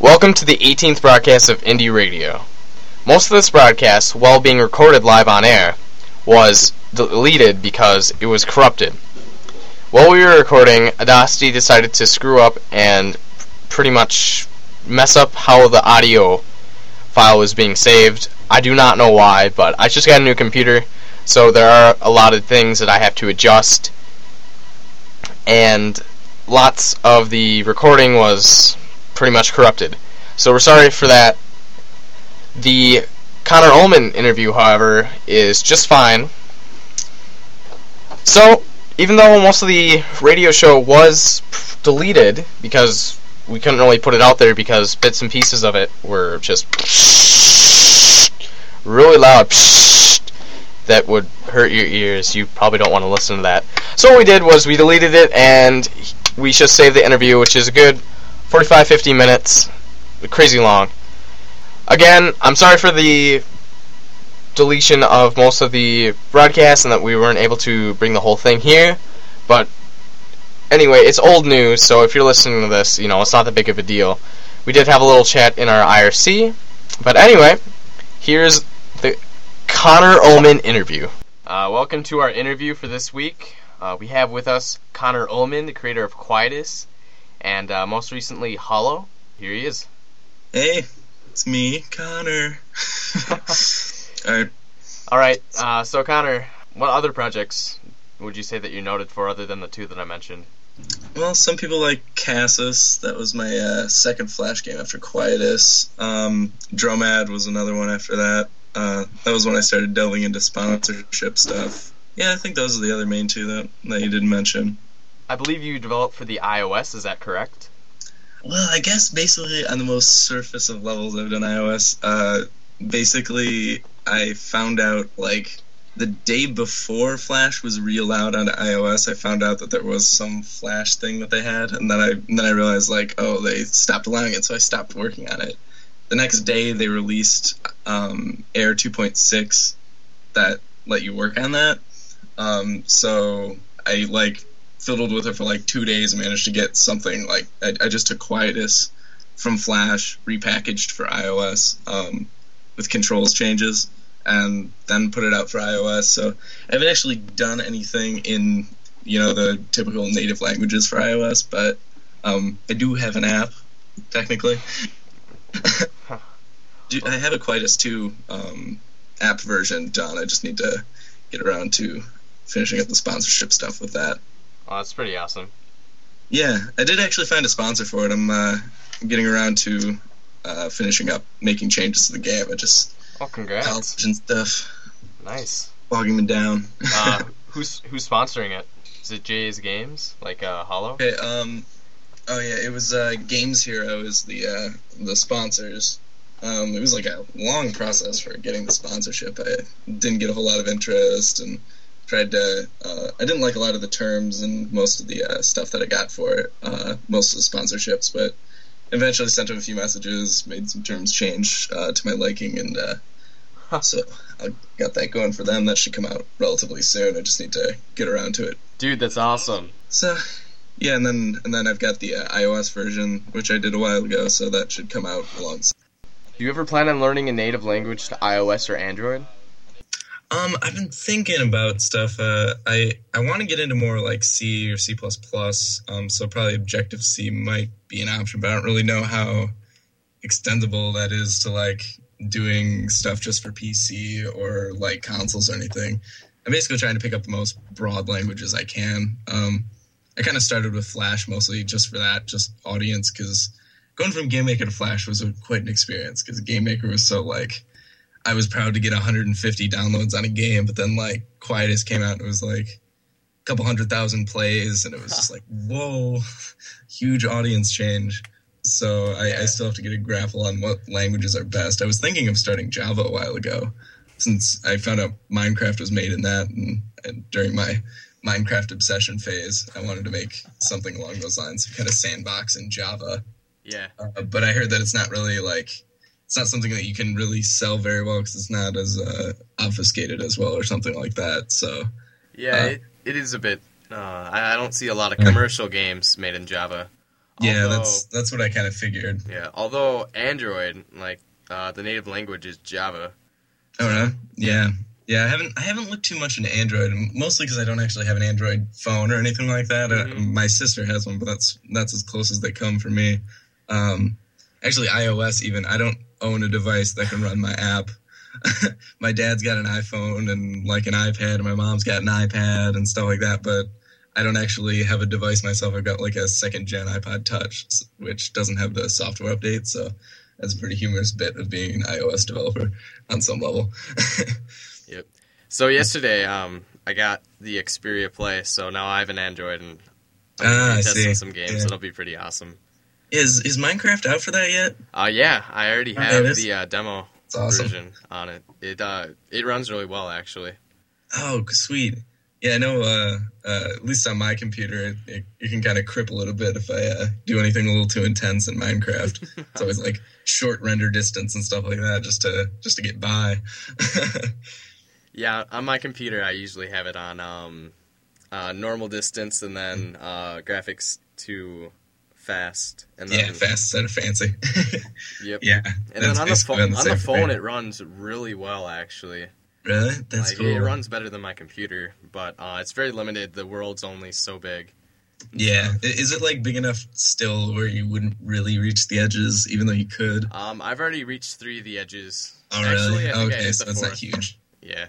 Welcome to the 18th broadcast of Indie Radio. Most of this broadcast, while being recorded live on air, was deleted because it was corrupted. While we were recording, Audacity decided to screw up and pretty much mess up how the audio file was being saved. I do not know why, but I just got a new computer, so there are a lot of things that I have to adjust. And lots of the recording was pretty much corrupted. So we're sorry for that. The Connor Ullmann interview, however, is just fine. So, even though most of the radio show was deleted because we couldn't really put it out there because bits and pieces of it were just really loud that would hurt your ears. You probably don't want to listen to that. So what we did was we deleted it and we just saved the interview, which is a good 45 50 minutes, crazy long. Again, I'm sorry for the deletion of most of the broadcast and that we weren't able to bring the whole thing here, but anyway, it's old news, so if you're listening to this, you know, it's not that big of a deal. We did have a little chat in our IRC, but anyway, here's the Connor Ullmann interview. Uh, welcome to our interview for this week. Uh, we have with us Connor Ullmann, the creator of Quietus, and uh, most recently Hollow. Here he is. Hey, it's me, Connor. All right. All right. Uh, so Connor, what other projects would you say that you're noted for, other than the two that I mentioned? Well, some people like Cassus. That was my uh, second Flash game after Quietus. Um, Dromad was another one after that. Uh, that was when I started delving into sponsorship stuff. Yeah, I think those are the other main two that, that you didn't mention. I believe you developed for the iOS. Is that correct? Well, I guess basically on the most surface of levels I've done iOS. Uh, basically, I found out like the day before Flash was re-allowed onto iOS, I found out that there was some Flash thing that they had, and then I then I realized like, oh, they stopped allowing it, so I stopped working on it. The next day, they released um, Air 2.6 that let you work on that. Um, so I like fiddled with it for like two days and managed to get something like I, I just took Quietus from Flash, repackaged for iOS um, with controls changes and then put it out for iOS. So I haven't actually done anything in you know the typical native languages for iOS, but um, I do have an app technically. I have a Quietus 2 um, app version done. I just need to get around to finishing up the sponsorship stuff with that. Oh, that's pretty awesome. Yeah, I did actually find a sponsor for it. I'm uh, getting around to uh, finishing up making changes to the game. I just Oh, congrats. and stuff. Nice. Bogging me down. uh, who's who's sponsoring it? Is it Jay's Games, like uh, Hollow? Okay. Um. Oh yeah, it was uh, Games Hero is the uh, the sponsors. Um, it was like a long process for getting the sponsorship. I didn't get a whole lot of interest and tried to. Uh, I didn't like a lot of the terms and most of the uh, stuff that I got for it. Uh, most of the sponsorships, but eventually sent him a few messages, made some terms change uh, to my liking, and uh, so I got that going for them. That should come out relatively soon. I just need to get around to it. Dude, that's awesome. So, yeah, and then and then I've got the uh, iOS version, which I did a while ago, so that should come out alongside. Do you ever plan on learning a native language to iOS or Android? Um, I've been thinking about stuff. Uh, I I want to get into more like C or C plus plus. Um, so probably Objective C might be an option, but I don't really know how extendable that is to like doing stuff just for PC or like consoles or anything. I'm basically trying to pick up the most broad languages I can. Um, I kind of started with Flash mostly just for that, just audience, because going from Game Maker to Flash was a, quite an experience because Game Maker was so like I was proud to get 150 downloads on a game, but then like Quietus came out and it was like a couple hundred thousand plays, and it was just like whoa, huge audience change. So I, I, still have to get a grapple on what languages are best. I was thinking of starting Java a while ago, since I found out Minecraft was made in that, and, and during my Minecraft obsession phase, I wanted to make something along those lines, kind of sandbox in Java. Yeah. Uh, but I heard that it's not really like it's not something that you can really sell very well because it's not as uh, obfuscated as well or something like that. So yeah, uh, it, it is a bit. Uh, I, I, don't see a lot of commercial games made in Java. Yeah, that's that's what I kind of figured. Yeah, although Android, like uh, the native language is Java. Oh, really? Yeah, yeah. I haven't I haven't looked too much into Android, mostly because I don't actually have an Android phone or anything like that. Uh, Mhm. my sister has one, but that's that's as close as they come for me. Um, actually, iOS even I don't own a device that can run my app. my dad's got an iPhone and like an iPad, and my mom's got an iPad and stuff like that, but. I don't actually have a device myself. I've got like a second gen iPod Touch, which doesn't have the software updates. So that's a pretty humorous bit of being an iOS developer on some level. Yep. So yesterday, um, I got the Xperia Play, so now I have an Android and I'm Ah, gonna I be testing some games. Yeah. It'll be pretty awesome. Is is Minecraft out for that yet? Uh, yeah, I already Oh, have it the uh, demo awesome. version on it. It uh, it runs really well actually. Oh, sweet. Yeah, I know. Uh, uh, at least on my computer, it, it, you can kind of cripple it a bit if I uh, do anything a little too intense in Minecraft. it's always like short render distance and stuff like that, just to just to get by. Yeah, on my computer, I usually have it on um, uh, normal distance and then uh, graphics to fast, and then yeah, fast instead of fancy. Yep. yeah, And then on the basically phone, on the phone, thing. it runs really well actually. really that's like, cool. It runs better than my computer, but uh, it's very limited. The world's only so big. Yeah, is it like big enough still where you wouldn't really reach the edges, even though you could? Um, I've already reached three of the edges. Oh, Actually, really? I think I Okay, so the that's not huge. Yeah,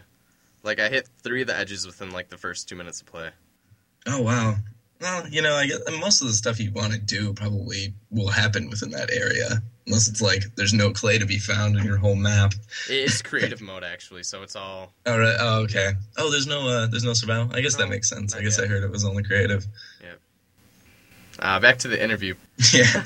like I hit three of the edges within like the first two minutes of play. Oh wow. Well, you know, I guess most of the stuff you want to do probably will happen within that area, unless it's like there's no clay to be found in your whole map. It's creative mode actually, so it's all All right. Oh, okay. Oh, there's no, uh, there's no survival. I guess No, that makes sense. I guess yet. I heard it was only creative. uh, back to the interview. Yeah.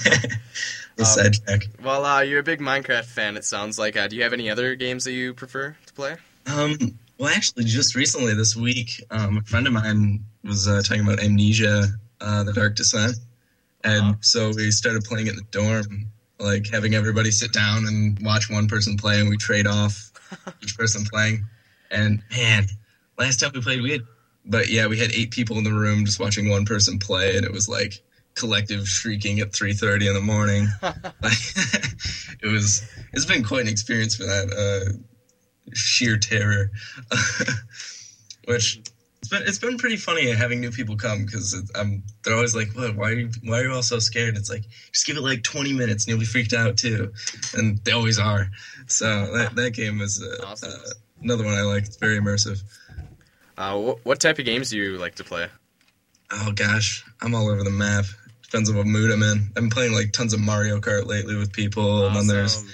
the Um, sidetrack. Well, uh, you're a big Minecraft fan. It sounds like. Uh, do you have any other games that you prefer to play? Um. Well, actually, just recently this week, um, a friend of mine was uh, talking about Amnesia: uh, The Dark Descent, and Uh-huh. so we started playing it in the dorm, like having everybody sit down and watch one person play, and we trade off each person playing. And man, last time we played, we had, but yeah, we had eight people in the room just watching one person play, and it was like collective shrieking at three thirty in the morning. it was. It's been quite an experience for that. Uh, sheer terror, which it's been it's been pretty funny having new people come because um they're always like, "What? Why are you why are you all so scared?" It's like just give it like twenty minutes and you'll be freaked out too, and they always are. So that that game is uh, Awesome. uh, another one I like. It's very immersive. Uh, wh- what type of games do you like to play? Oh gosh, I'm all over the map. Depends on what mood I'm in. I've been playing like tons of Mario Kart lately with people, and then there's Awesome.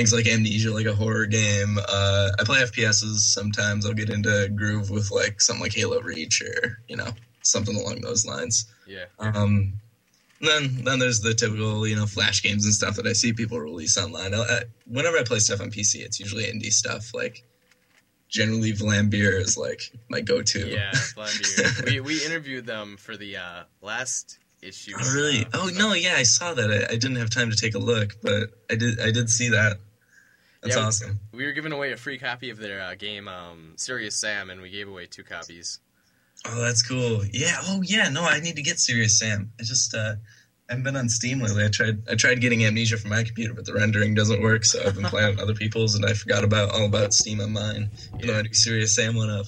Things like Amnesia, like a horror game. Uh, I play FPSs sometimes. I'll get into groove with like something like Halo Reach or you know something along those lines. yeah. Um, then then there's the typical you know flash games and stuff that I see people release online. I, I, whenever I play stuff on PC, it's usually indie stuff. Like generally, Vlambeer is like my go-to. Yeah, Vlambeer. we we interviewed them for the uh, last issue. Oh really? Uh, Oh no, yeah, I saw that. I, I didn't have time to take a look, but I did. I did see that. That's Yeah. awesome. We were giving away a free copy of their uh, game, um, Serious Sam, and we gave away two copies. Oh, that's cool. Yeah. Oh, yeah. No, I need to get Serious Sam. I just uh, I haven't been on Steam lately. I tried. I tried getting Amnesia for my computer, but the rendering doesn't work. So I've been playing on other people's, and I forgot about all about Steam on mine. Though I do Serious Sam one up.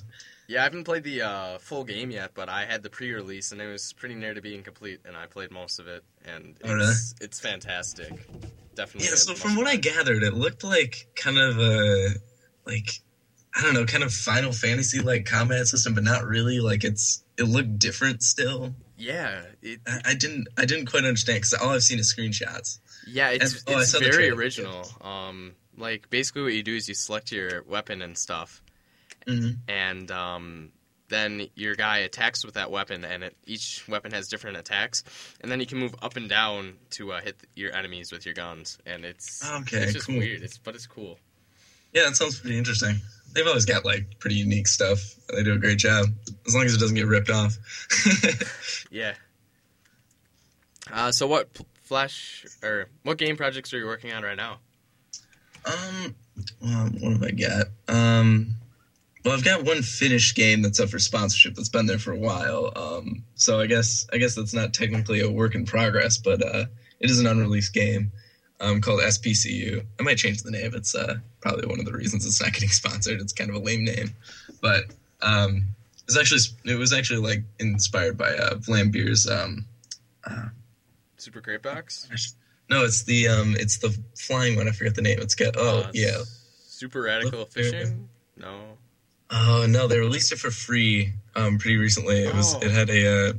Yeah, I haven't played the uh, full game yet, but I had the pre-release, and it was pretty near to being complete, and I played most of it, and it's, Oh, really? it's fantastic. Definitely. Yeah. So from what I gathered, it looked like kind of a like I don't know, kind of Final Fantasy like combat system, but not really. Like it's it looked different still. yeah, it, I, I didn't I didn't quite understand because all I've seen is screenshots. yeah, it's And- oh, I it's saw very original. Um, like basically what you do is you select your weapon and stuff, Mm-hmm. and um, then your guy attacks with that weapon, and it, each weapon has different attacks, and then you can move up and down to uh, hit your enemies with your guns, and it's Okay, it's just cool. weird. It's but it's cool. Yeah, that sounds pretty interesting. They've always got like pretty unique stuff. They do a great job as long as it doesn't get ripped off. Yeah. Uh, so what p- Flash or what game projects are you working on right now? um, well, what have I got? Um, Well, I've got one finished game that's up for sponsorship that's been there for a while. Um, so I guess I guess that's not technically a work in progress, but uh, it is an unreleased game um, called SPCU. I might change the name. It's uh, probably one of the reasons it's not getting sponsored. It's kind of a lame name, but um, it's actually it was actually like inspired by uh, Vlambeer's. Um, uh, Super Crate Box. no, it's the um, it's the flying one. I forget the name. It's got oh Uh, yeah. Super Radical Fishing. No. Oh no, they released it for free um, pretty recently. It was Oh. it had a uh,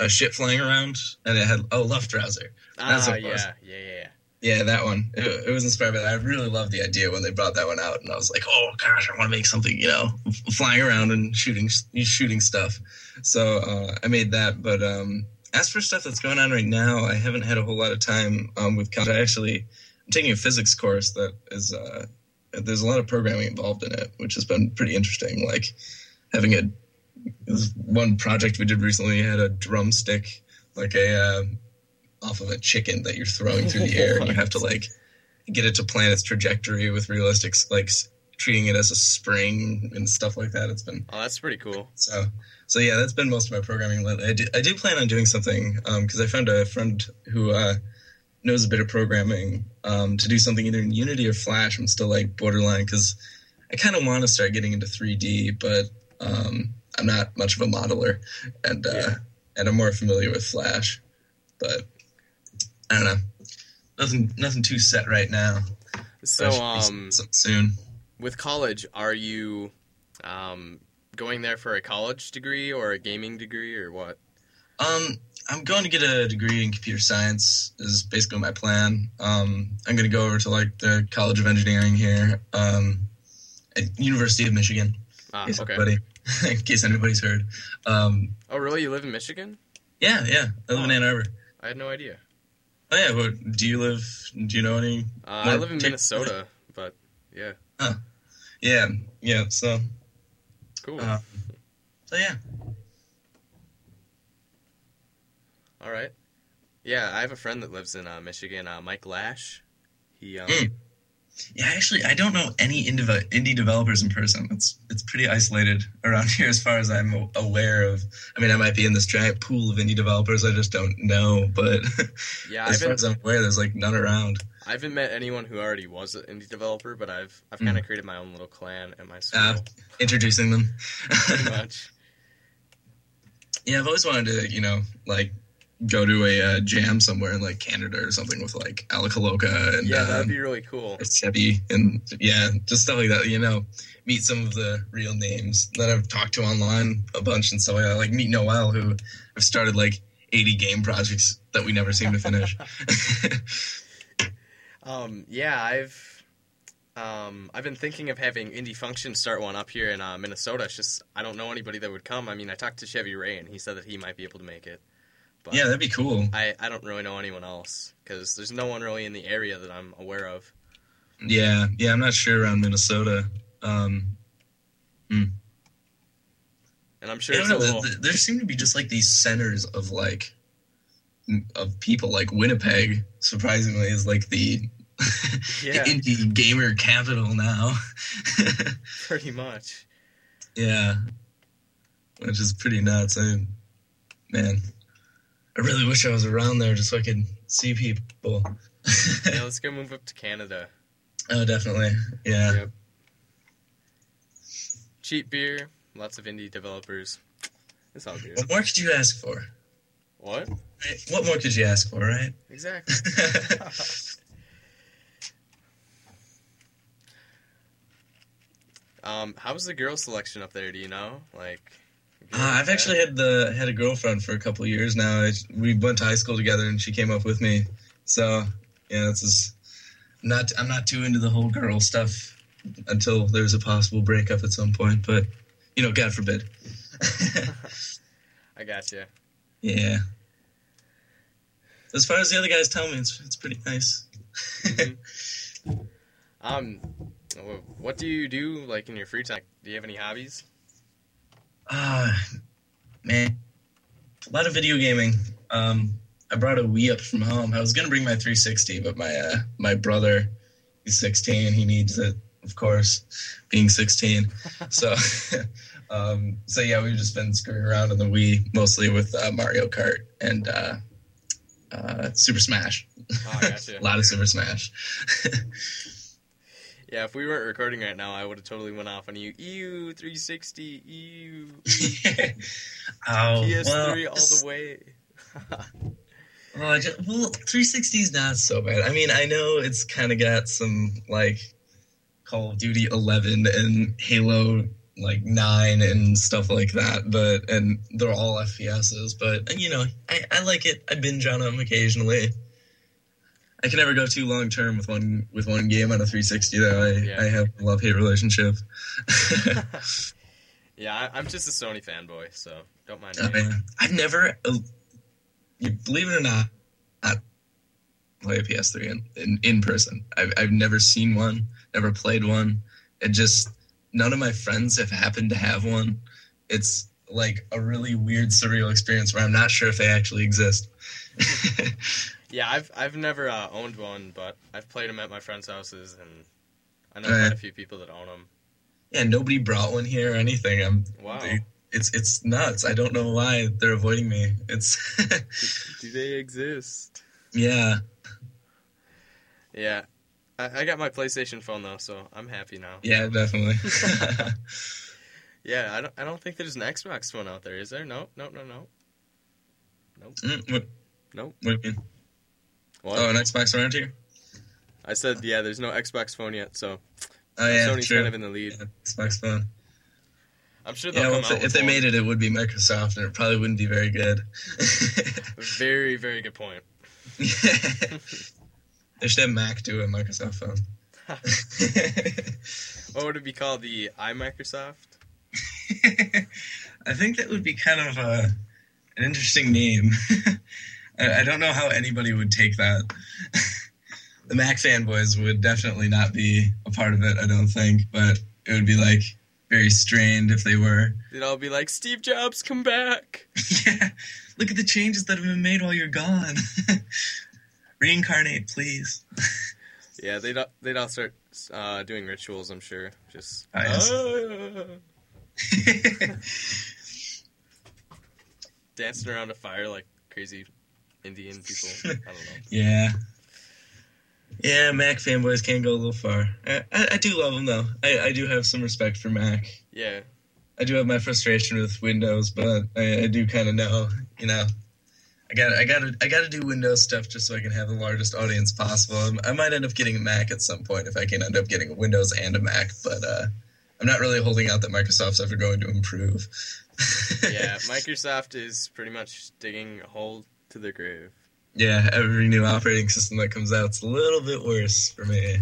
a ship flying around and it had oh Luftrauser. That's Ah, it was. yeah, yeah, yeah, yeah. Yeah, that one. It, it was inspired by that. I really loved the idea when they brought that one out, and I was like, oh gosh, I want to make something you know flying around and shooting shooting stuff. So uh, I made that. But um, as for stuff that's going on right now, I haven't had a whole lot of time um, with college. I actually I'm taking a physics course that is uh, there's a lot of programming involved in it, which has been pretty interesting. Like having a one project we did recently had a drumstick, like a uh, off of a chicken that you're throwing through the air, and you have to like get it to plan its trajectory with realistic, like treating it as a spring and stuff like that. It's been Oh, that's pretty cool. so, so yeah, that's been most of my programming lately. I do, I do plan on doing something because I found a friend who uh, knows a bit of programming um, to do something either in Unity or Flash. I'm still like borderline because I kind of want to start getting into 3D, but um, I'm not much of a modeler, and uh, Yeah. and I'm more familiar with Flash. But I don't know, nothing nothing too set right now. So, I should be um, soon. with college, are you um, going there for a college degree or a gaming degree or what? Um, I'm going to get a degree in computer science. Is basically my plan. Um, I'm going to go over to like the College of Engineering here, um, at University of Michigan. Ah, in case okay. anybody, in case anybody's heard. Um, Oh, really? You live in Michigan? yeah, yeah. I live in Oh. Ann Arbor. I had no idea. Oh yeah. But do you live? Do you know any? Uh, I live in Minnesota, but yeah, Yeah, yeah. So, cool. uh, so yeah. All right. Yeah, I have a friend that lives in uh, Michigan, uh, Mike Lash. He um, Mm. Yeah, actually, I don't know any indie, indie developers in person. It's it's pretty isolated around here as far as I'm aware of. I mean, I might be in this giant pool of indie developers I just don't know, but yeah, as I've far been, as I'm aware, there's like none around. I haven't met anyone who already was an indie developer, but I've I've kind of created my own little clan at my school, Ah. Introducing them. pretty much. yeah, I've always wanted to, you know, like go to a uh, jam somewhere in like Canada or something with like Alec Holowka and Yeah, that'd be really cool. Sebi and yeah, just stuff like that. You know, meet some of the real names that I've talked to online a bunch and stuff like that. Like meet Noel, who I've started like 80 game projects that we never seem to finish. Um, yeah, I've um, I've been thinking of having Indie Function start one up here in uh, Minnesota. It's just I don't know anybody that would come. I mean, I talked to Chevy Ray and he said that he might be able to make it. But yeah, that'd be cool. I, I don't really know anyone else because there's no one really in the area that I'm aware of. Yeah, yeah, I'm not sure around Minnesota. Um, And I'm sure I it's don't a know. little. th- th- There seem to be just like these centers of like of people. Like Winnipeg, surprisingly, is like the, Yeah. the indie gamer capital now. Pretty much. yeah, which is pretty nuts. I, man, I really wish I was around there just so I could see people. Yeah, let's go move up to Canada. oh, definitely. Yeah. Yep. Cheap beer, lots of indie developers. It's all good. What more could you ask for? What? What more could you ask for, right? Exactly. um, how's the girl selection up there? Do you know? Like, Uh, I've actually had the had a girlfriend for a couple years now. I, we went to high school together, and she came up with me. So yeah, this is not. I'm not too into the whole girl stuff until there's a possible breakup at some point. But you know, God forbid. I got you. yeah. As far as the other guys tell me, it's it's pretty nice. Um, what do you do like in your free time? Do you have any hobbies? Ah, man, a lot of video gaming. Um, I brought a Wii up from home. I was gonna bring my 360, but my uh, my brother, he's 16. He needs it of course, being 16. So, um, so yeah, we've just been screwing around on the Wii mostly with uh, Mario Kart and uh, uh, Super Smash. Oh, gotcha. A lot of Super Smash. Yeah, if we weren't recording right now, I would have totally went off on you. EU 360, EU, oh, PS3 well, all the way. Oh, I just, well, 360 is not so bad. I mean, I know it's kind of got some like Call of Duty 11 and Halo like 9 and stuff like that, but and they're all FPSs. But you know, I, I like it. I binge on them occasionally. I can never go too long term with one with one game on a 360 though. I, Yeah. I have a love hate relationship. yeah, I, I'm just a Sony fanboy, so don't mind me. man. I've never, uh, believe it or not, not play a PS3 in, in, in person. I've, I've never seen one, never played one. It just, none of my friends have happened to have one. It's like a really weird, surreal experience where I'm not sure if they actually exist. Yeah, I've I've never uh, owned one, but I've played them at my friends' houses, and I know quite a few people that own them. yeah, nobody brought one here or anything. I'm, Wow. they- it's it's nuts. I don't know why they're avoiding me. It's Do they exist? yeah. Yeah, I, I got my PlayStation phone though, so I'm happy now. Yeah, definitely. Yeah, I don't I don't think there's an Xbox phone out there, is there? No, no, no, no. Mm, what, Nope. what do you mean? What? Oh, an Xbox around here? I said yeah, there's no Xbox phone yet, so Oh yeah, Sony's true. kind of in the lead. Yeah, Xbox Phone. I'm sure they'll Yeah, well, come if, out they, with if they made it, it would be Microsoft, and it probably wouldn't be very good. Very, very good point. they should have Mac do a Microsoft phone. What would it be called? The iMicrosoft? I think that would be kind of a, an interesting name. I, I don't know how anybody would take that. the Mac fanboys would definitely not be a part of it, I don't think, but it would be like very strained if they were. They'd all be like, Steve Jobs, come back. yeah, look at the changes that have been made while you're gone. Reincarnate, please. Yeah, they'd all- they'd all start uh, doing rituals. I'm sure. Just Oh, yes. "Ah," dancing around a fire like crazy Indian people. I don't know. yeah. Yeah, Mac fanboys can go a little far. I, I, I do love them though. I, I do have some respect for Mac. Yeah, I do have my frustration with Windows, but I, I do kind of know, you know, I got I got to I got to do Windows stuff just so I can have the largest audience possible. I'm- I might end up getting a Mac at some point if I can end up getting a Windows and a Mac, but uh, I'm not really holding out that Microsoft's ever going to improve. yeah. Microsoft is pretty much digging a hole to their grave. yeah, every new operating system that comes out, it's a little bit worse for me.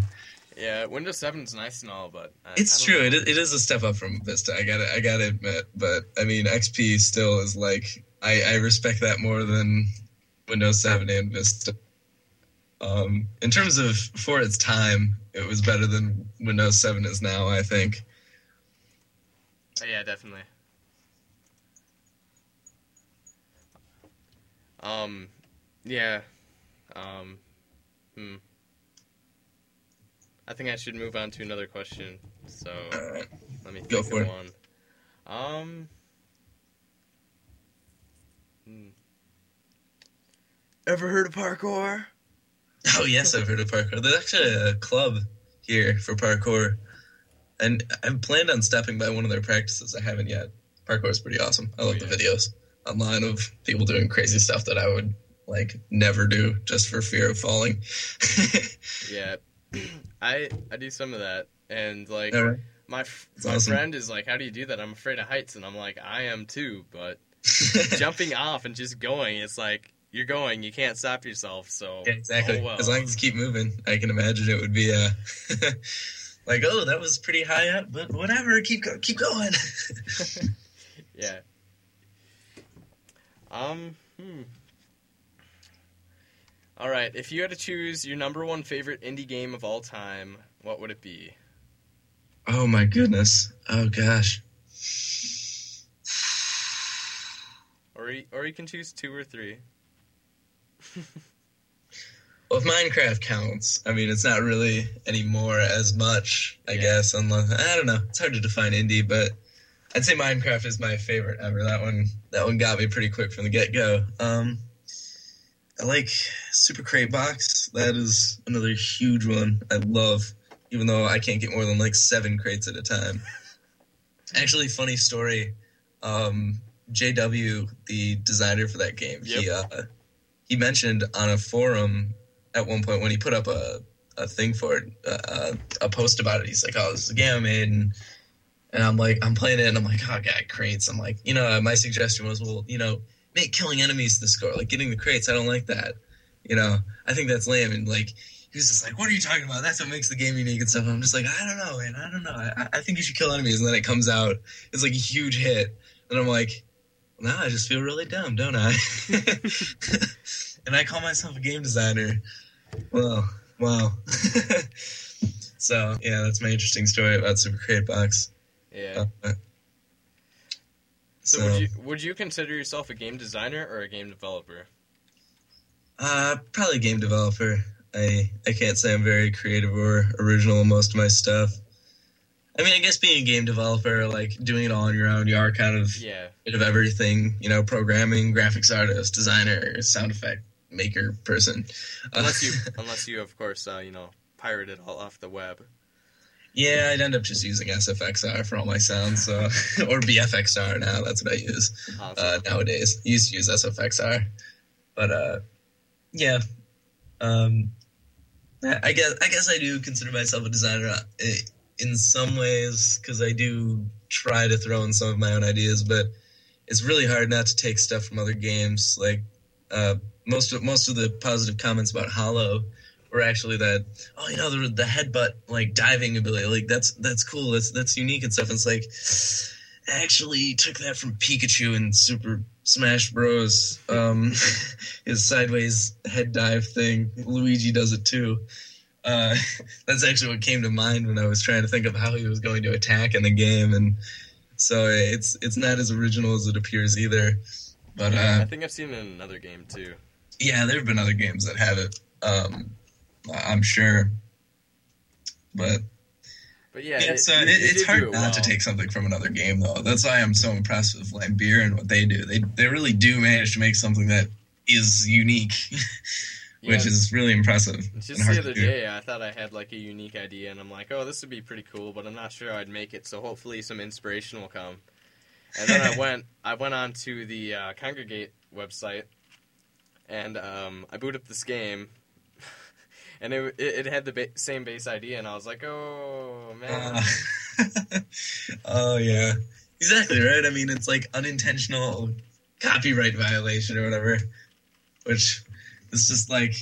Yeah, Windows 7 is nice and all, but I, It's I true. It, it is a step up from Vista. I gotta, I gotta admit. But I mean, XP still is like I, I respect that more than Windows 7 and Vista. Um, in terms of for its time, it was better than Windows 7 is now. I think. Yeah, definitely. Um, yeah. Um, hmm. I think I should move on to another question. So let me think Go for of it. one. Um. hmm. Ever heard of parkour? oh yes, I've heard of parkour. There's actually a club here for parkour, and I've planned on stepping by one of their practices. I haven't yet. Parkour is pretty awesome. I love Oh, the videos online of people doing crazy stuff that I would like never do just for fear of falling. Yeah, I I do some of that, and like my That's my awesome. friend is like, "How do you do that?" I'm afraid of heights, and I'm like, "I am too." But jumping off and just going, it's like you're going, you can't stop yourself. So Yeah, exactly. oh, well. As long as you keep moving, I can imagine it would be uh, like, oh, that was pretty high up, but whatever. Keep go- keep going. yeah. Um. Hmm. All right. If you had to choose your number one favorite indie game of all time, what would it be? oh my goodness. Oh gosh. Or you, or you can choose two or three. Well, if Minecraft counts, I mean, it's not really anymore as much, I Yeah. guess. Unless I don't know, it's hard to define indie, but I'd say Minecraft is my favorite ever. That one, that one got me pretty quick from the get go. Um, I like Super Crate Box. That is another huge one. I love, even though I can't get more than like seven crates at a time. Actually, funny story. Um, JW, the designer for that game, he uh, he mentioned on a forum at one point when he put up a, a thing for it, uh, a post about it. He's like, "Oh, this is a game I made," and and I'm like, I'm playing it, and I'm like, "Oh, God, crates." I'm like, you know, uh, my suggestion was, well, you know, make killing enemies the score, like getting the crates. I don't like that. You know, I think that's lame. And like, he was just like, "What are you talking about? That's what makes the game unique and stuff." I'm just like, I don't know, man. I don't know. I, I think you should kill enemies, and then it comes out, it's like a huge hit, and I'm like, now I just feel really dumb, don't I? and I call myself a game designer. Well, wow. so yeah, that's my interesting story about Super Crate Box. Yeah. Uh, So, would you would you consider yourself a game designer or a game developer? Uh, probably game developer. I I can't say I'm very creative or original in most of my stuff. I mean, I guess being a game developer, like doing it all on your own, you are kind of Yeah. bit of everything. You know, programming, graphics artist, designer, sound effect maker, person. Uh, Unless you unless you of course uh, you know pirate it all off the web. Yeah, I'd end up just using SFXR for all my sounds, so or BFXR now. That's what I use. Uh, uh, nowadays. I used to use SFXR, but uh, yeah. Um, I I guess I guess I do consider myself a designer uh, in some ways because I do try to throw in some of my own ideas, but it's really hard not to take stuff from other games. Like uh, most of most of the positive comments about Hollow were actually that oh you know the the headbutt like diving ability like that's that's cool that's that's unique and stuff. And it's like I actually took that from Pikachu in Super Smash Bros. Um, his sideways head dive thing. Luigi does it too. Uh, that's actually what came to mind when I was trying to think of how he was going to attack in the game, and so it's it's not as original as it appears either. But yeah, uh, I think I've seen it in another game too. yeah, there have been other games that have it. Um, I'm sure, but But yeah, it's, uh, it, it's hard it not to take something from another game, though. That's why I'm so impressed with Vlambeer and what they do. They they really do manage to make something that is unique, which Yeah, is really impressive. Just the other day, I thought I had like a unique idea, and I'm like, "Oh, this would be pretty cool," but I'm not sure I'd make it. So hopefully, some inspiration will come. And then I went, I went on to the uh, Kongregate website, and um, I booted up this game, and it it, had the ba- same base idea, and I was like, "Oh man." Uh, oh yeah, exactly right. I mean, it's like unintentional copyright violation or whatever, which it's just like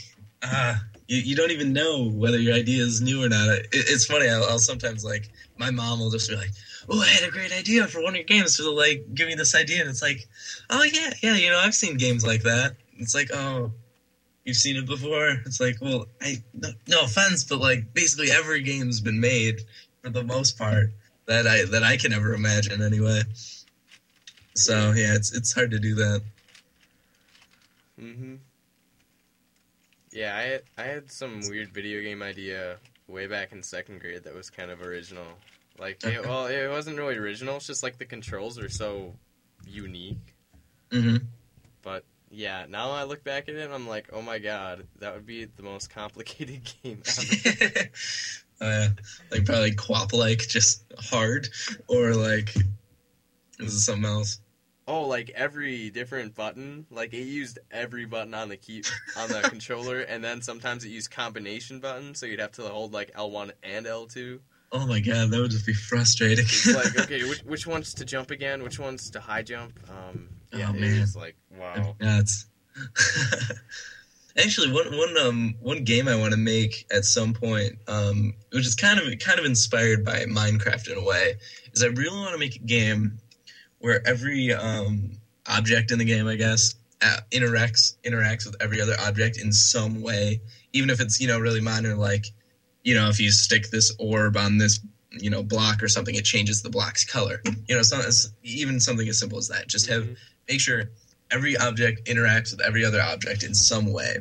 uh, you, you don't even know whether your idea is new or not. It, it's funny. I'll, I'll sometimes like my mom will just be like, "Oh, I had a great idea for one of your games." So they'll, like give me this idea, and it's like, "Oh yeah, yeah, you know, I've seen games like that." It's like, "Oh." You've seen it before. It's like, well, I no, no offense, but like basically every game's been made for the most part that I that I can ever imagine anyway. So yeah, it's it's hard to do that. hmm Yeah, I had, I had some weird video game idea way back in second grade that was kind of original. Like, it, well, it wasn't really original. It's just like the controls are so unique. hmm But yeah, now I look back at it, and I'm like, oh my god, that would be the most complicated game ever. uh, like probably quap like just hard or like is it something else? oh, like every different button, like it used every button on the key on the controller, and then sometimes it used combination buttons, so you'd have to hold like L1 and L2. Oh my god, that would just be frustrating. It's like, okay, which, which one's to jump again? Which one's to high jump? Um, yeah, Oh, man. was like, wow. Nuts. Actually, one one um one game I want to make at some point, um, which is kind of kind of inspired by Minecraft in a way, is I really want to make a game where every um object in the game, I guess, uh, interacts interacts with every other object in some way, even if it's you know really minor, like you know if you stick this orb on this you know block or something, it changes the block's color. You know, some, even something as simple as that. Just have Mhm. Make sure every object interacts with every other object in some way.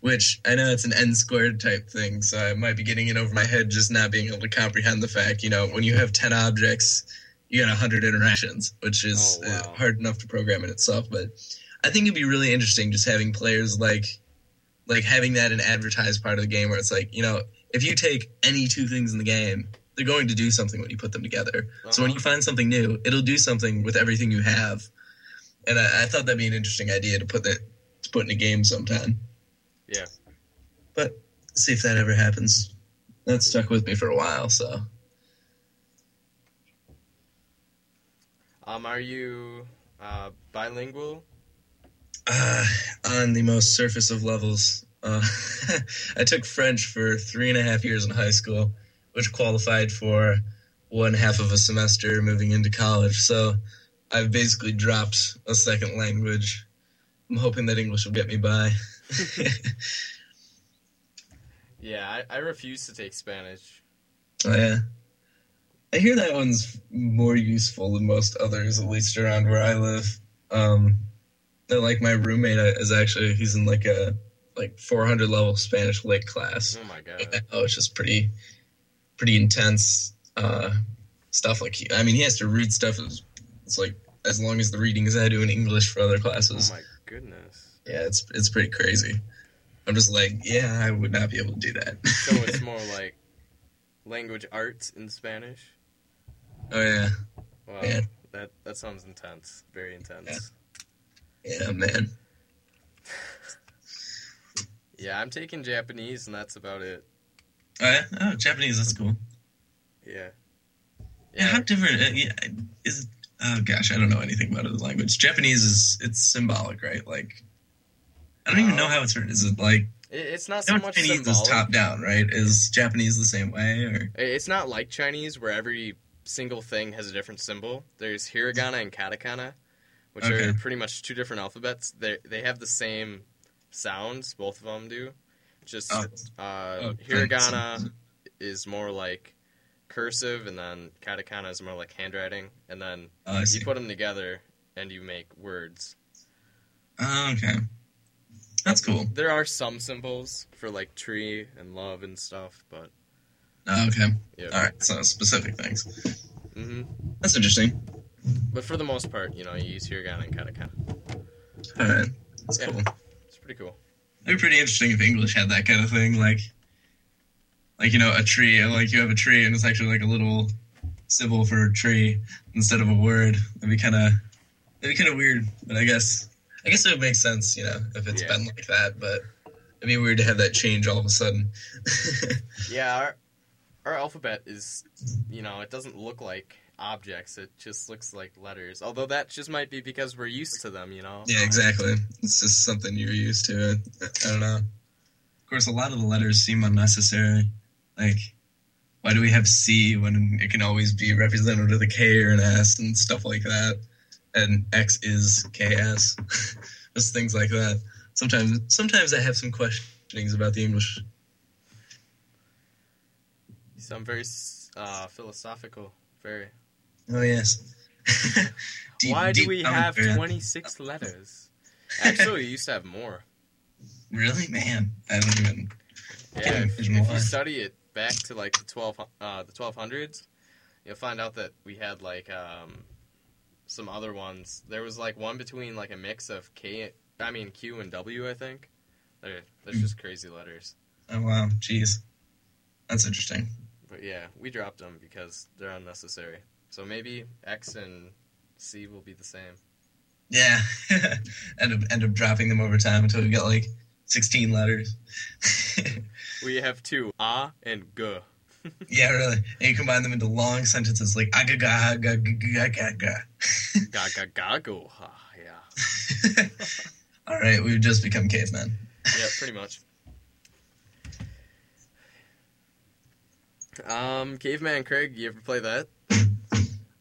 which I know it's an n squared type thing, so I might be getting it over my head just not being able to comprehend the fact, you know, when you have 10 objects, you got 100 interactions, which is Oh, wow. uh, hard enough to program in itself. But I think it'd be really interesting just having players like, like having that an advertised part of the game where it's like, you know, if you take any two things in the game, they're going to do something when you put them together. So when Uh-huh. you find something new, it'll do something with everything you have. And I, I thought that'd be an interesting idea to put that to put in a game sometime. Yeah. But see if that ever happens. That stuck with me for a while, so Um, are you uh, bilingual? uh, on the most surface of levels. Uh, I took French for three and a half years in high school, which qualified for one half of a semester moving into college. So I've basically dropped a second language. I'm hoping that English will get me by. Yeah, I, I refuse to take Spanish. Oh yeah. I hear that one's more useful than most others, at least around where I live. Um, that, like my roommate uh, is actually he's in like a like 400 level Spanish lit class. Oh my god. Oh, it's just pretty, pretty intense uh, stuff. Like he, I mean, he has to read stuff. As, it's like as long as the reading as I do in English for other classes. Oh my goodness. yeah, it's it's pretty crazy. I'm just like, yeah, I would not be able to do that. So it's more like language arts in Spanish. oh yeah, Wow, Yeah. that that sounds intense. Very intense. yeah, man. Yeah, I'm taking Japanese, and that's about it. Oh, yeah? oh, Japanese. That's cool. Yeah. Yeah, how different uh, yeah, is? Oh gosh, I don't know anything about the language. Japanese is it's symbolic, right? Like, I don't even know how it's written. Is it like it's not you so know, much Chinese symbolic. is top down, right? Is Japanese the same way, or It's not like Chinese where every single thing has a different symbol. There's hiragana and katakana, which Okay. are pretty much two different alphabets. They they have the same sounds, both of them do. Just Oh. uh, Oh, hiragana is more like cursive, and then katakana is more like handwriting. And then oh, you put them together, and you make words. Oh, okay, that's cool. There are some symbols for like tree and love and stuff, but Oh, okay, yeah. all right. So specific things. hmm That's interesting. But for the most part, you know, you use hiragana and katakana. All right, that's Yeah. cool. It's pretty cool. It'd be pretty interesting if English had that kind of thing, like, like you know, a tree. Like you have a tree, and it's actually like a little symbol for a tree instead of a word. It'd be kind of, it'd be kind of weird. But I guess, I guess it would make sense, you know, if it's Yeah. been like that. But it'd be weird to have that change all of a sudden. Yeah, our, our alphabet is, you know, it doesn't look like objects. It just looks like letters. Although that just might be because we're used to them, you know. yeah, exactly. It's just something you're used to. I don't know. Of course, a lot of the letters seem unnecessary. Like, why do we have C when it can always be represented with a K or an S and stuff like that? And X is KS. Just things like that. Sometimes, sometimes I have some questionings about the English. You sound very uh, philosophical. Very. Oh yes. Deep- Why do we have 26 letters? Actually, we used to have more. Really, man? I don't even. Yeah, if, if you study it back to like the 12 uh, the 1200s, you'll find out that we had like um, some other ones. There was like one between like a mix of K, I mean Q and W, I think. They're, they're Hmm. just crazy letters. Oh wow, jeez, that's interesting. But yeah, we dropped them because they're unnecessary. So maybe X and C will be the same. Yeah, end up end up dropping them over time until we get like sixteen letters. We have two, A and G. yeah, really. And you combine them into long sentences like aga ga ga ga ga ga ga. Ga ga ga go ha. Yeah. All right, we've just become cavemen. Yeah, pretty much. Um, Caveman Craig, you ever play that?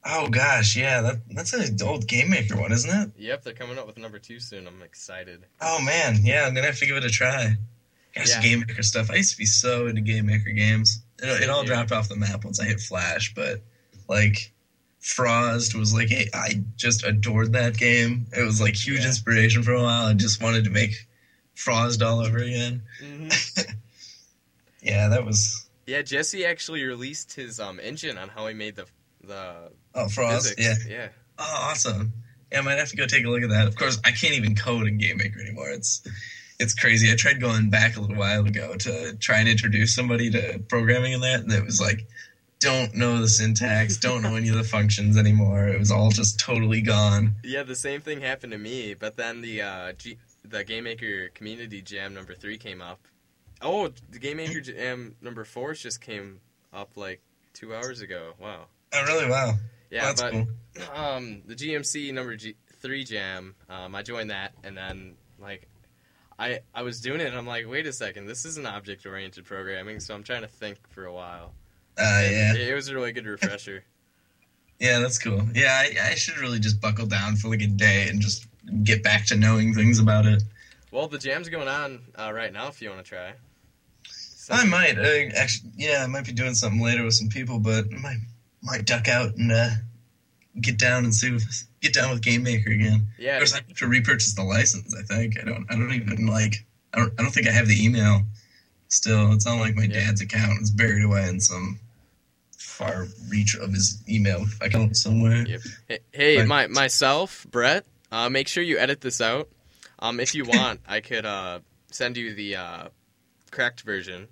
Oh gosh, yeah, that that's an old Game Maker one, isn't it? Yep, they're coming up with number two soon. I'm excited. Oh man, yeah, I'm gonna have to give it a try. Gosh, Yeah. Game Maker stuff. I used to be so into Game Maker games. It, it all Yeah. dropped off the map once I hit Flash, but like Frost was like I just adored that game. It was like huge Yeah. inspiration for a while. I just wanted to make Frost all over again. Mhm. Yeah, that was Yeah, Jesse actually released his um engine on how he made the the oh Frost. physics. Yeah. yeah. Oh, awesome. Yeah, I might have to go take a look at that. Of course, I can't even code in Game Maker anymore. It's it's crazy. I tried going back a little while ago to try and introduce somebody to programming in that, and it was like, don't know the syntax, don't know any of the functions anymore. It was all just totally gone. Yeah, the same thing happened to me, but then the uh, G- the Game Maker Community Jam number three came up. Oh, the Game Maker Jam number four just came up like two hours ago. Wow. Oh, really? Wow. Yeah, That's but cool. um, the GMC number G- three jam, um, I joined that, and then like, I I was doing it, and I'm like, wait a second, this isn't object oriented programming, so I'm trying to think for a while. Uh, yeah. it, it was a really good refresher. Yeah, that's cool. Yeah, I, I should really just buckle down for like a day and just get back to knowing things about it. well, the jam's going on uh, right now. If you want to try, I might uh, actually. Yeah, I might be doing something later with some people, but I might might duck out and uh, get down and see. If, get down with Game Maker again. Yeah, Of course, I have to repurchase the license. I think I don't. I don't even like. I don't. I don't think I have the email. Still, it's not like my Yeah. dad's account. It's buried away in some far reach of his email account somewhere. Yep. Hey, hey my myself, Brett. Uh, make sure you edit this out. Um, if you want, I could uh, send you the uh, correct version.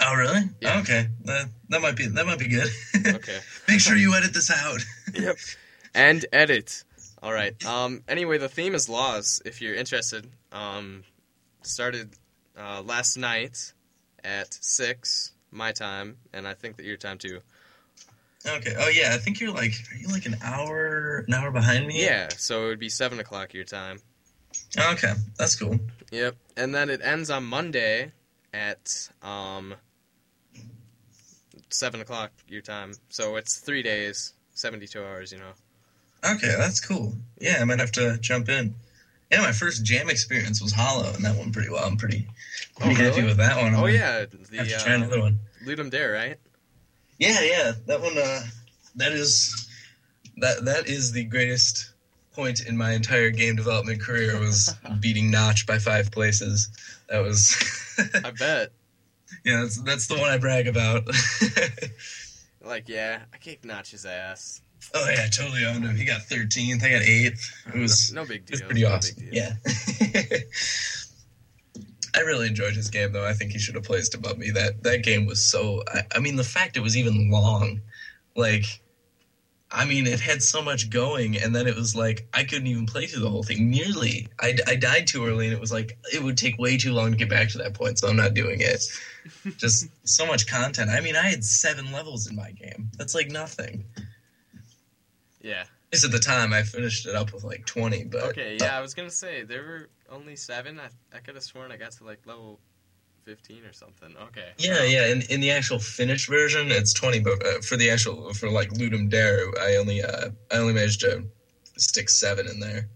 Oh, really? Yeah. Okay, that that might be that might be good. Okay. Make sure you edit this out. yep. And edit. All right. Um. Anyway, the theme is laws. If you're interested, um, started uh, last night at six my time, and I think that your time too. Okay. Oh yeah, I think you're like are you like an hour an hour behind me? Yeah. So it would be seven o'clock your time. Okay, that's cool. Yep. And then it ends on Monday at um seven o'clock your time. So it's three days, seventy-two hours. You know. Okay, that's cool. Yeah, I might have to jump in. Yeah, my first jam experience was Hollow, and that went pretty well. I'm pretty, pretty Oh, happy with that one. Oh I'm yeah, gonna have to try uh, another one. Ludum Dare, right? Yeah, yeah, that one. Uh, that is that that is the greatest point in my entire game development career was beating Notch by five places. That was. I bet. yeah, that's that's the one I brag about. Like, yeah, I kicked Notch's ass. oh yeah, I totally owned him. He got 13th. I got eighth. It was no, no big It deal. was pretty awesome. Yeah. I really enjoyed his game, though. I think he should have placed above me. That that game was so. I, I mean, the fact it was even long, like, I mean, it had so much going, and then it was like I couldn't even play through the whole thing. Nearly, I, I died too early, and it was like it would take way too long to get back to that point. So I'm not doing it. Just so much content. I mean, I had seven levels in my game. That's like nothing. Yeah. At least at the time, I finished it up with like 20. But Okay, yeah, I was gonna say there were only seven. I, I could have sworn I got to like level fifteen or something. Okay. Yeah, yeah. In, in the actual finished version, it's twenty. But uh, for the actual for like Ludum Dare, I only uh, I only managed to stick seven in there.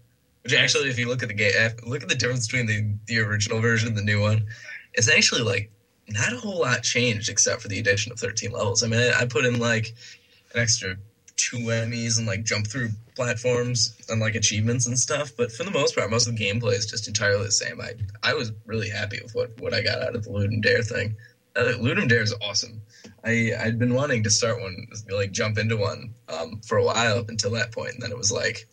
Which actually, if you look at the game, look at the difference between the the original version and the new one. It's actually like not a whole lot changed except for the addition of thirteen levels. I mean, I, I put in like an extra two enemies and like jump through platforms and like achievements and stuff. But for the most part, most of the gameplay is just entirely the same. I I was really happy with what what I got out of the Ludum Dare thing. Uh, Ludum Dare is awesome. I I'd been wanting to start one, like jump into one, um, for a while up until that point, and then it was like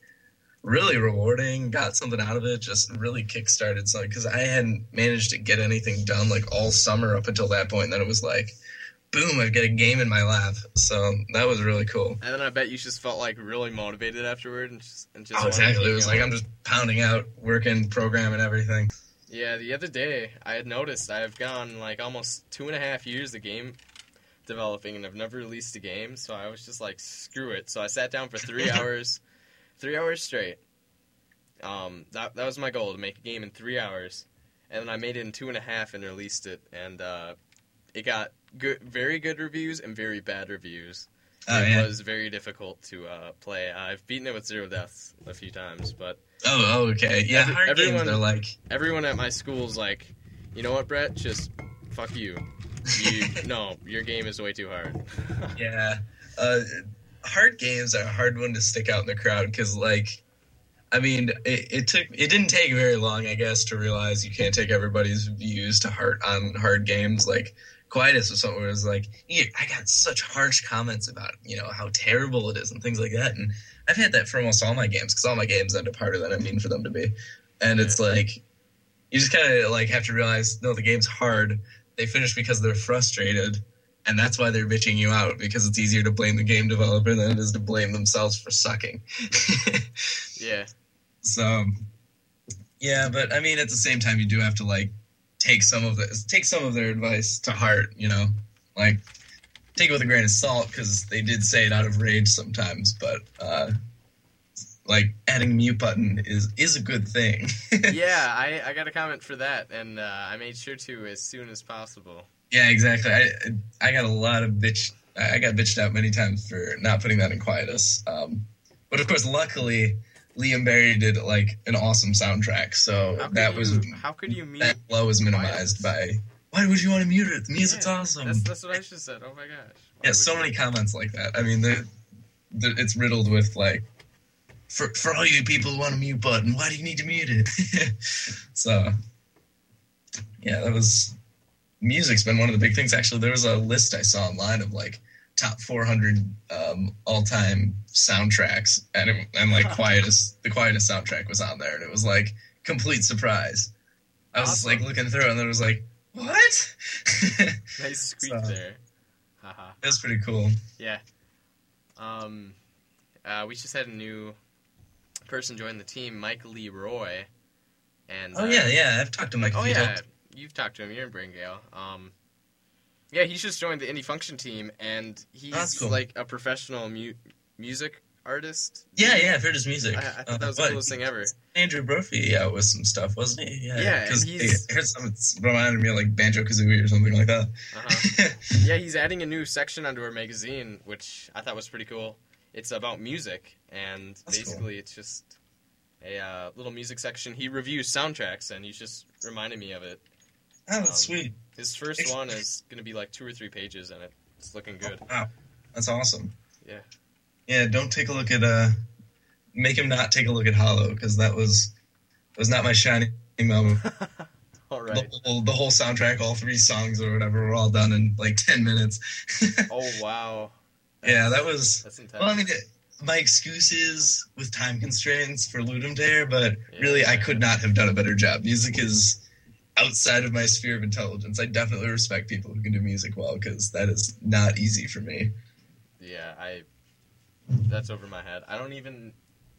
really rewarding. Got something out of it. Just really kickstarted something because I hadn't managed to get anything done like all summer up until that point. And then it was like, boom! I've got a game in my lap. So that was really cool. And then I bet you just felt like really motivated afterward and just and just Oh, exactly. It was going. like I'm just pounding out, working, programming everything. Yeah, the other day I had noticed I've gone like almost two and a half years of game developing and I've never released a game, so I was just like, screw it. So I sat down for three hours, three hours straight. Um, that that was my goal to make a game in three hours, and then I made it in two and a half and released it, and uh, it got good, very good reviews and very bad reviews. Oh it yeah. was very difficult to uh, play. I've beaten it with zero deaths a few times, but Oh, oh, okay. Yeah, Every- hard everyone- games. They're like, everyone at my school's like, you know what, Brett? Just fuck you. You no, your game is way too hard. yeah. Uh, hard games are a hard one to stick out in the crowd because, like, I mean, it, it took it didn't take very long, I guess, to realize you can't take everybody's views to heart on hard games. Like Quietus was something where it was like, I got such harsh comments about you know how terrible it is and things like that, and I've had that for almost all my games because all my games end up harder than I mean for them to be, and it's like you just kind of like have to realize no, the game's hard. They finish because they're frustrated, and that's why they're bitching you out because it's easier to blame the game developer than it is to blame themselves for sucking. Yeah. So, yeah, but I mean, at the same time, you do have to like take some of the take some of their advice to heart. You know, like take it with a grain of salt because they did say it out of rage sometimes. But uh, like adding mute button is is a good thing. yeah, I, I got a comment for that, and uh, I made sure to as soon as possible. yeah, exactly. I I got a lot of bitch. I got bitched out many times for not putting that in Quietus. Um, but of course, luckily. Liam Barry did like an awesome soundtrack, so that you, was how could you mute? that blow was minimized by why would you want to mute it? The music's Yeah, awesome. That's, that's what I should said. Oh my gosh. Why yeah, so many comments like that. I mean, the, the, it's riddled with like, for for all you people who want a mute button, why do you need to mute it? so, yeah, that was music's been one of the big things. Actually, there was a list I saw online of like top 400 um, all-time soundtracks, and it, and like Quietus the Quietus soundtrack was on there, and it was like complete surprise. I was Awesome. like looking through, and then it was like, what? Nice squeak So- there. Haha. That was pretty cool. Yeah. Um, uh, we just had a new person join the team, Mike Leroy. And Oh uh, yeah, yeah. I've talked to Mike. Oh yeah, you've talked to him. You're in Braingale. Um, yeah, he's just joined the indie function team, and he's cool. like a professional mu- music artist. yeah, yeah. I've heard his music. I, I thought Uh, that was the coolest thing ever. Andrew Brophy out with some stuff, wasn't he? Yeah, Yeah, Because he's- I heard some. It's reminded me of like Banjo Kazooie or something like that. Uh-huh. yeah, he's adding a new section onto our magazine, which I thought was pretty cool. It's about music, and That's cool. basically it's just a uh, little music section. He reviews soundtracks, and he's just reminded me of it. oh, that's Um, sweet. His first Ex- one is going to be like two or three pages, and it's looking good. Wow, that's awesome. Yeah. Yeah, don't take a look at. uh Make him not take a look at Hollow because that was was not my shining moment. All right. The, whole, the whole soundtrack, all three songs or whatever, were all done in like ten minutes. Oh wow. yeah, that was That's intense. Well, I mean, my excuse is with time constraints for Ludum Dare, but really, I could not have done a better job. Music is outside of my sphere of intelligence. I definitely respect people who can do music well because that is not easy for me. Yeah, I. That's over my head. I don't even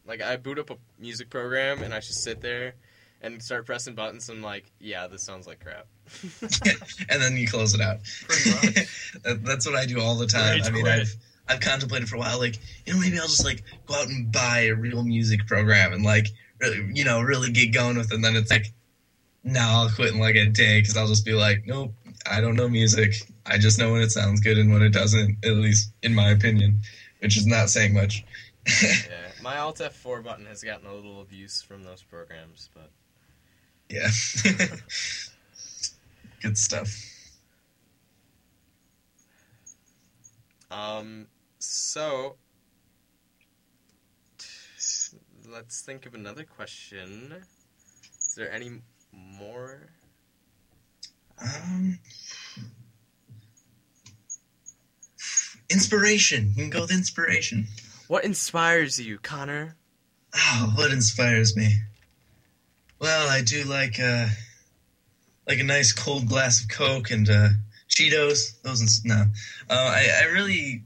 like. I boot up a music program and I just sit there and start pressing buttons. And I'm like, yeah, this sounds like crap. and then you close it out. Pretty much. That- That's what I do all the time. Rage I mean, quit. I've I've contemplated for a while, like you know, maybe I'll just like go out and buy a real music program and like really, you know, really get going with it. And then it's like, no, I'll quit in like a day because I'll just be like, nope, I don't know music. I just know when it sounds good and when it doesn't. At least in my opinion, which is not saying much. yeah, my Alt F4 button has gotten a little abuse from those programs, but yeah, good stuff. um, so let's think of another question. Is there any more? Um, inspiration. You can go with inspiration. What inspires you, Connor? Oh, what inspires me? Well, I do like uh, like a nice cold glass of Coke and uh, Cheetos. Those ins- no, uh, I, I really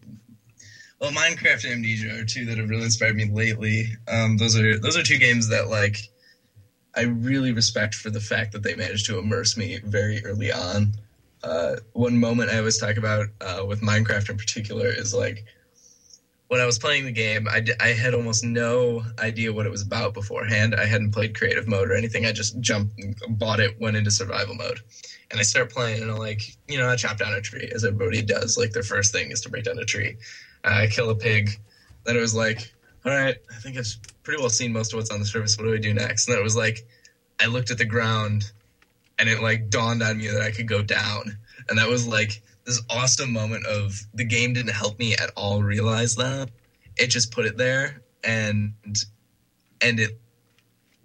well, Minecraft and Amnesia are two that have really inspired me lately. Um, those are those are two games that like I really respect for the fact that they managed to immerse me very early on. Uh, one moment I always talk about uh, with Minecraft in particular is like when I was playing the game, I, d- I had almost no idea what it was about beforehand. I hadn't played creative mode or anything. I just jumped, bought it, went into survival mode, and I start playing. And I'm like, you know, I chop down a tree as everybody does. Like their first thing is to break down a tree. I kill a pig. Then it was like, all right, I think I've pretty well seen most of what's on the surface. What do I do next? And it was like, I looked at the ground, and it like dawned on me that I could go down, and that was like this awesome moment of the game didn't help me at all realize that. It just put it there and and it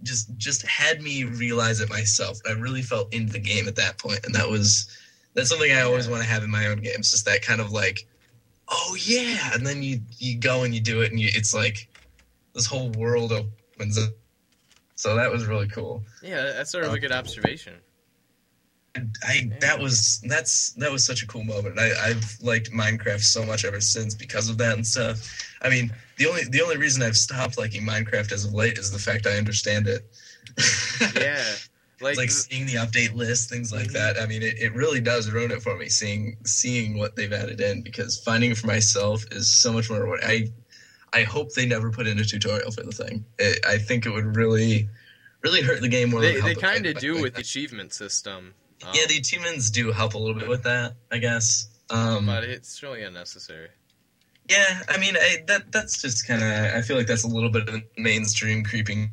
just just had me realize it myself. I really felt into the game at that point, and that was that's something I always want to have in my own games. Just that kind of like, oh yeah, and then you you go and you do it, and you, it's like this whole world opens up. So that was really cool. Yeah, that's sort of a good um, observation. I that was that's that was such a cool moment. I I've liked Minecraft so much ever since because of that and stuff. I mean, the only the only reason I've stopped liking Minecraft as of late is the fact I understand it. Yeah, like, like seeing the update list, things like Mhm. that. I mean, it, it really does ruin it for me seeing seeing what they've added in because finding it for myself is so much more. rewarding. I I hope they never put in a tutorial for the thing. It, I think it would really really hurt the game more. they they kind of do with the achievement system. Um, Yeah, the achievements do help a little bit with that, I guess. Um, but it's really unnecessary. yeah, I mean, I, that that's just kind of. I feel like that's a little bit of the mainstream creeping,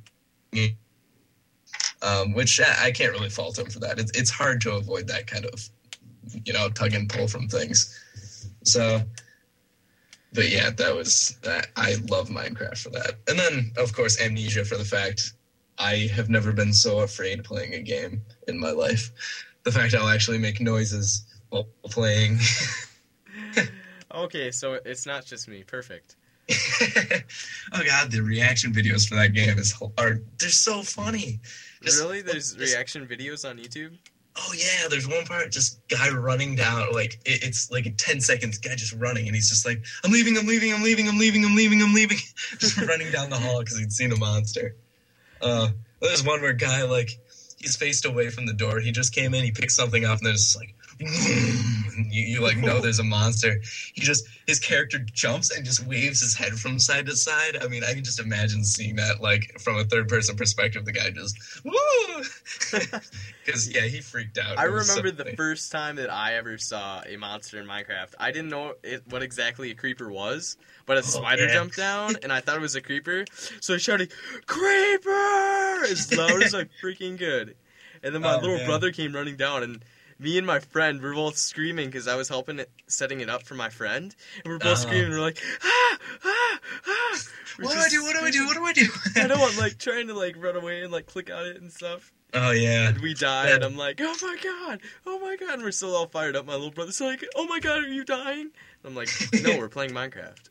um, which I, can't really fault him for that. It's it's hard to avoid that kind of, you know, tug and pull from things. So, but yeah, that was. I- I love Minecraft for that, and then of course Amnesia for the fact I have never been so afraid playing a game in my life. The fact I'll actually make noises while playing. Okay, so it's not just me. Perfect. oh god, the reaction videos for that game is are they're so funny. Just- really? There's just- reaction videos on YouTube? Oh yeah, there's one part just guy running down like it, it's like in ten seconds, guy just running and he's just like, I'm leaving, I'm leaving, I'm leaving, I'm leaving, I'm leaving, I'm leaving, just running down the hall because he'd seen a monster. Uh, there's one where guy like he's faced away from the door. He just came in, he picked something up, and there's like. You, you like know there's a monster. He just his character jumps and just waves his head from side to side. I mean, I can just imagine seeing that like from a third person perspective. The guy just woo, because yeah, he freaked out. I was so remember the funny. first time that I ever saw a monster in Minecraft. I didn't know it, what exactly a creeper was, but a oh, spider yeah. jumped down, and I thought it was a creeper. So I shouted, "Creeper!" as loud as I freaking could. And then my Oh, little man. brother came running down, and me and my friend we were both screaming because I was helping it, setting it up for my friend, and we're both Oh. screaming. We're like, "Ah, ah, ah!" We're What do I do? What do I do? What do I do? I know I'm like trying to like run away and like click on it and stuff. oh yeah. And we die, Yeah. and I'm like, oh my god, oh my god, and we're still all fired up. My little brother's like, oh my god, are you dying? And I'm like, no, we're playing Minecraft.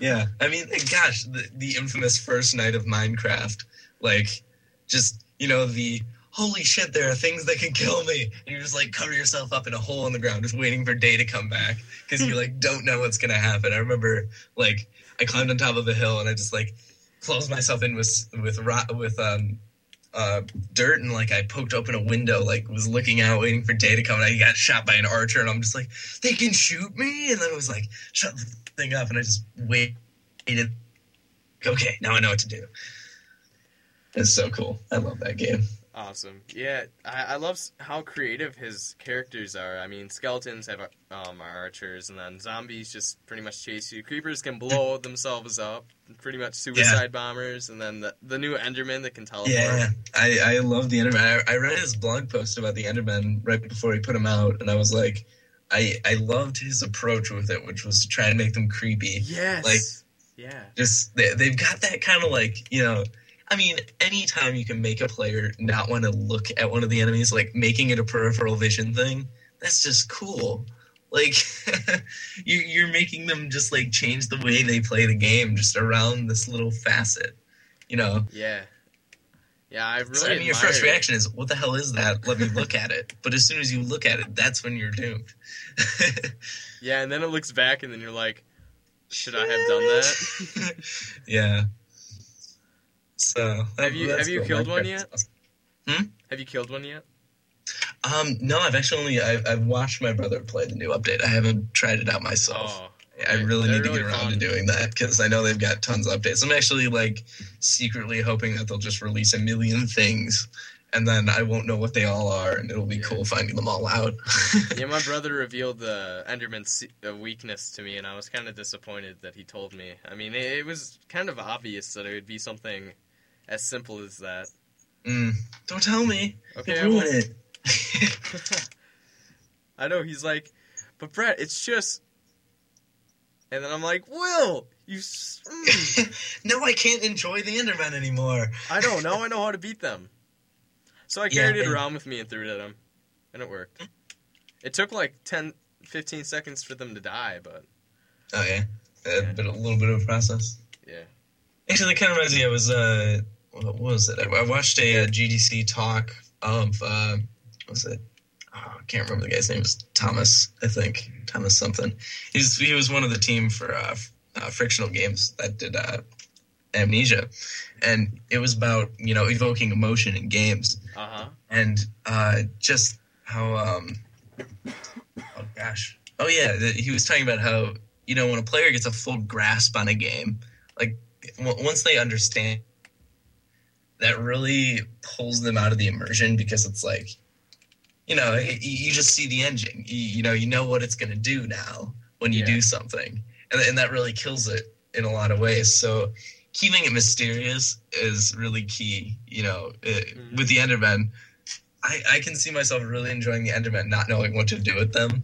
Yeah, I mean, gosh, the, the infamous first night of Minecraft, like, just you know, the holy shit, there are things that can kill me, and you just like cover yourself up in a hole in the ground, just waiting for day to come back because you like don't know what's gonna happen. I remember, like, I climbed on top of a hill and I just like closed myself in with with rock with um. Uh, dirt and like I poked open a window, like was looking out, waiting for day to come, and I got shot by an archer, and I'm just like, they can shoot me, and then it was like, shut the thing up, and I just waited okay, now I know what to do. It's so cool. I love that game. Awesome. Yeah, I, I love how creative his characters are. I mean, skeletons have um, are archers, and then zombies just pretty much chase you. Creepers can blow themselves up, pretty much suicide bombers, and then the, the new Enderman that can teleport. Yeah, I, I love the Enderman. I, I read his blog post about the Enderman right before he put him out, and I was like, I I loved his approach with it, which was to try and make them creepy. Yes. Like- yeah. Just they, they've got that kind of like you know. I mean, anytime you can make a player not want to look at one of the enemies, like making it a peripheral vision thing, that's just cool. Like you, you're making them just like change the way they play the game just around this little facet, you know. Yeah. Yeah, I really. so, I mean, your first reaction is, "What the hell is that? Let me look at it." But as soon as you look at it, that's when you're doomed. Yeah, and then it looks back, and then you're like, should I have done that? yeah. So Have you- have you killed one yet? awesome. have you killed one yet? Um, no, I've actually only I've, I've watched my brother play the new update. I haven't tried it out myself. Oh, I really need to really get around fun. to doing that because I know they've got tons of updates. I'm actually like secretly hoping that they'll just release a million things, and then I won't know what they all are, and it'll be Yeah. cool finding them all out. yeah, my brother revealed the Enderman's uh, weakness to me, and I was kind of disappointed that he told me. I mean, it, it was kind of obvious that it would be something as simple as that. Mm, don't tell me. Okay, ruin it. I know he's like, but Brett, it's just. And then I'm like, Will, You. mm. no, I can't enjoy the Enderman anymore. I don't know. Now I know how to beat them. So I Yeah, carried it around with me and threw it at them, and it worked. It took like 10, 15 seconds for them to die, but Oh yeah, a Yeah. bit a little bit of a process. yeah. Actually, that kind of reminds me. I was uh, what was it? I, I watched a, uh GDC talk of uh, what was it? Oh, I can't remember the guy's name. It was Thomas, I think. Thomas something. He's he was one of the team for uh, uh, frictional games that did uh, Amnesia, and it was about you know evoking emotion in games Uh huh. and uh, just how um, oh gosh oh yeah he was talking about how you know when a player gets a full grasp on a game like w- once they understand that really pulls them out of the immersion because it's like you know you just see the engine you, you know you know what it's going to do now when you Yeah. do something and, and that really kills it in a lot of ways so keeping it mysterious is really key you know it, Mhm. with the endermen I, I can see myself really enjoying the endermen not knowing what to do with them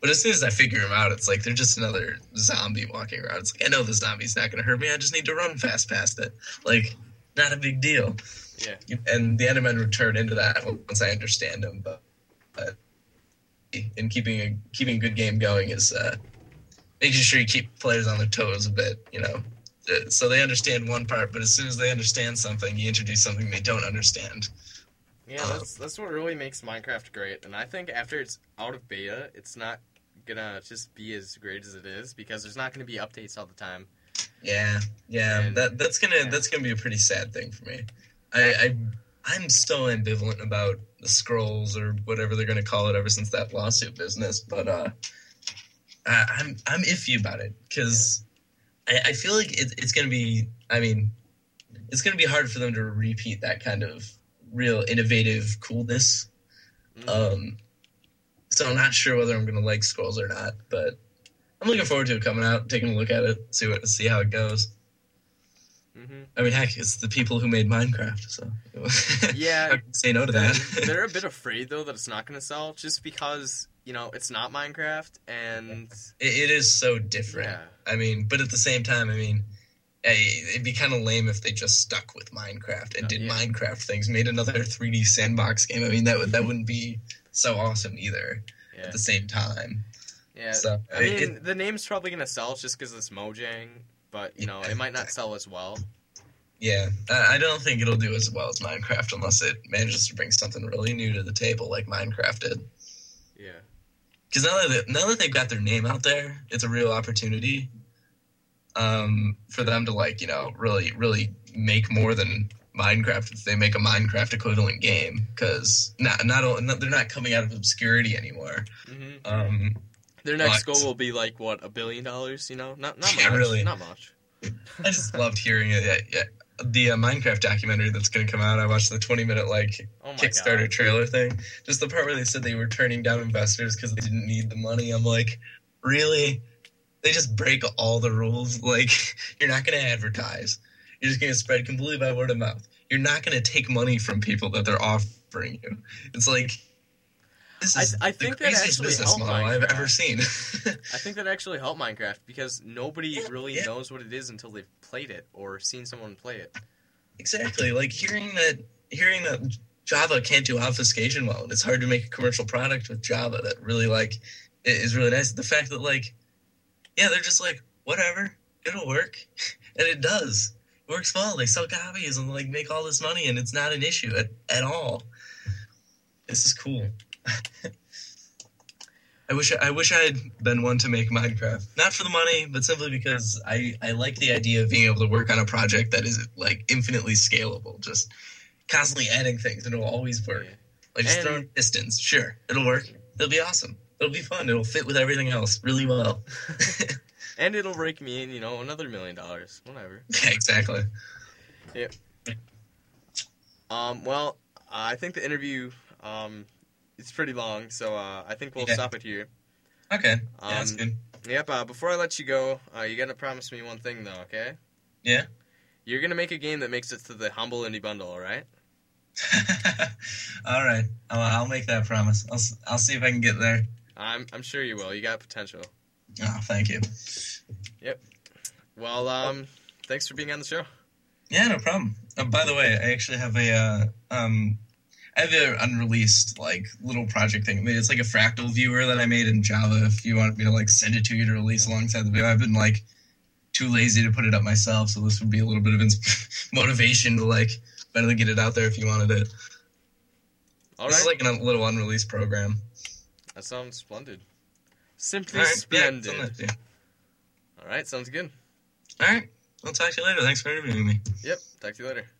but as soon as I figure them out, it's like they're just another zombie walking around. It's like I know the zombie's not going to hurt me. I just need to run fast past it. Like, not a big deal. Yeah. And the Endermen return into that once I understand them. But, but in keeping a keeping a good game going is uh, making sure you keep players on their toes a bit. You know, Uh, so they understand one part, but as soon as they understand something, you introduce something they don't understand. Yeah, that's that's what really makes Minecraft great. And I think after it's out of beta, it's not gonna just be as great as it is because there's not gonna be updates all the time. Yeah, yeah. And- that that's gonna yeah. that's gonna be a pretty sad thing for me. I, I I'm so ambivalent about the scrolls or whatever they're gonna call it ever since that lawsuit business, but uh, I, I'm I'm iffy about it because I, I feel like it, it's gonna be. I mean, it's gonna be hard for them to repeat that kind of real innovative coolness. Mhm. Um, so I'm not sure whether I'm gonna like scrolls or not, but I'm looking forward to it coming out, taking a look at it, see what see how it goes. Mhm. I mean, heck, it's the people who made Minecraft, so Yeah. Say no to that. They're a bit afraid though that it's not gonna sell just because you know it's not Minecraft and it, it is so different. yeah, I mean, but at the same time, I mean, eh, it'd be kind of lame if they just stuck with Minecraft and Uh, did yeah. Minecraft things, made another 3D sandbox game. I mean, that would that wouldn't be so awesome either. yeah, At the same time, yeah. so I mean, it- the name's probably gonna sell just because it's Mojang, but you know Yeah. it might not sell as well. Yeah, I don't think it'll do as well as Minecraft unless it manages to bring something really new to the table like Minecraft did. Yeah, Because now that now that they've got their name out there, it's a real opportunity um, for them to like you know really really make more than Minecraft if they make a Minecraft equivalent game. Because not not, not they're not coming out of obscurity anymore. hmm Um, their next But- goal will be like what a billion dollars. You know, not not Yeah, much, really. not much. I just loved hearing it. Yeah, yeah. The uh, Minecraft documentary that's going to come out. I watched the 20 minute like Oh Kickstarter god. trailer thing. Just the part where they said they were turning down investors because they didn't need the money. I'm like, really? They just break all the rules. Like, you're not going to advertise. You're just going to spread completely by word of mouth. You're not going to take money from people that they're offering you. It's like, this I- is I the think that craziest actually business helped model I've Minecraft. ever seen. I think that actually helped Minecraft because nobody Yeah, really yeah. knows what it is until they've played it or seen someone play it. Exactly. Like hearing that hearing that Java can't do obfuscation well, and it's hard to make a commercial product with Java that really like i- is really nice. The fact that like yeah, they're just like whatever, it'll work, and it does. It works well. They sell copies and like make all this money, and it's not an issue at, at all. This is cool. I wish I wish I had been one to make Minecraft, not for the money, but simply because I I like the idea of being able to work on a project that is like infinitely scalable, just constantly adding things, and it'll always work. Like just And- throwing pistons, sure, it'll work. It'll be awesome. It'll be fun. It'll fit with everything else really well. and it'll rake me in, you know, another million dollars. Whatever. yeah, exactly. Um, well, I think the interview um, it's pretty long, so uh, I think we'll Yeah. stop it here. Okay, yeah, that's Um, good. Yep. Uh, before I let you go, uh, you gotta promise me one thing, though. Okay? Yeah. You're gonna make a game that makes it to the humble indie bundle. All right? all right, I'll, I'll make that promise. I'll I'll see if I can get there. I'm I'm sure you will. You got potential. Oh, thank you. Yep. Well, um, thanks for being on the show. Yeah, no problem. Uh, by the way, I actually have a uh, um, I have an unreleased like little project thing. I mean, it's like a fractal viewer that I made in Java. If you want me to like send it to you to release alongside the video, I've been like too lazy to put it up myself, so this would be a little bit of ins- motivation to like better get it out there if you wanted it. All this right, is like a little unreleased program. that sounds splendid. Simply All right, splendid. send that to. All right, sounds good. All right, I'll talk to you later. Thanks for interviewing me. Yep, talk to you later.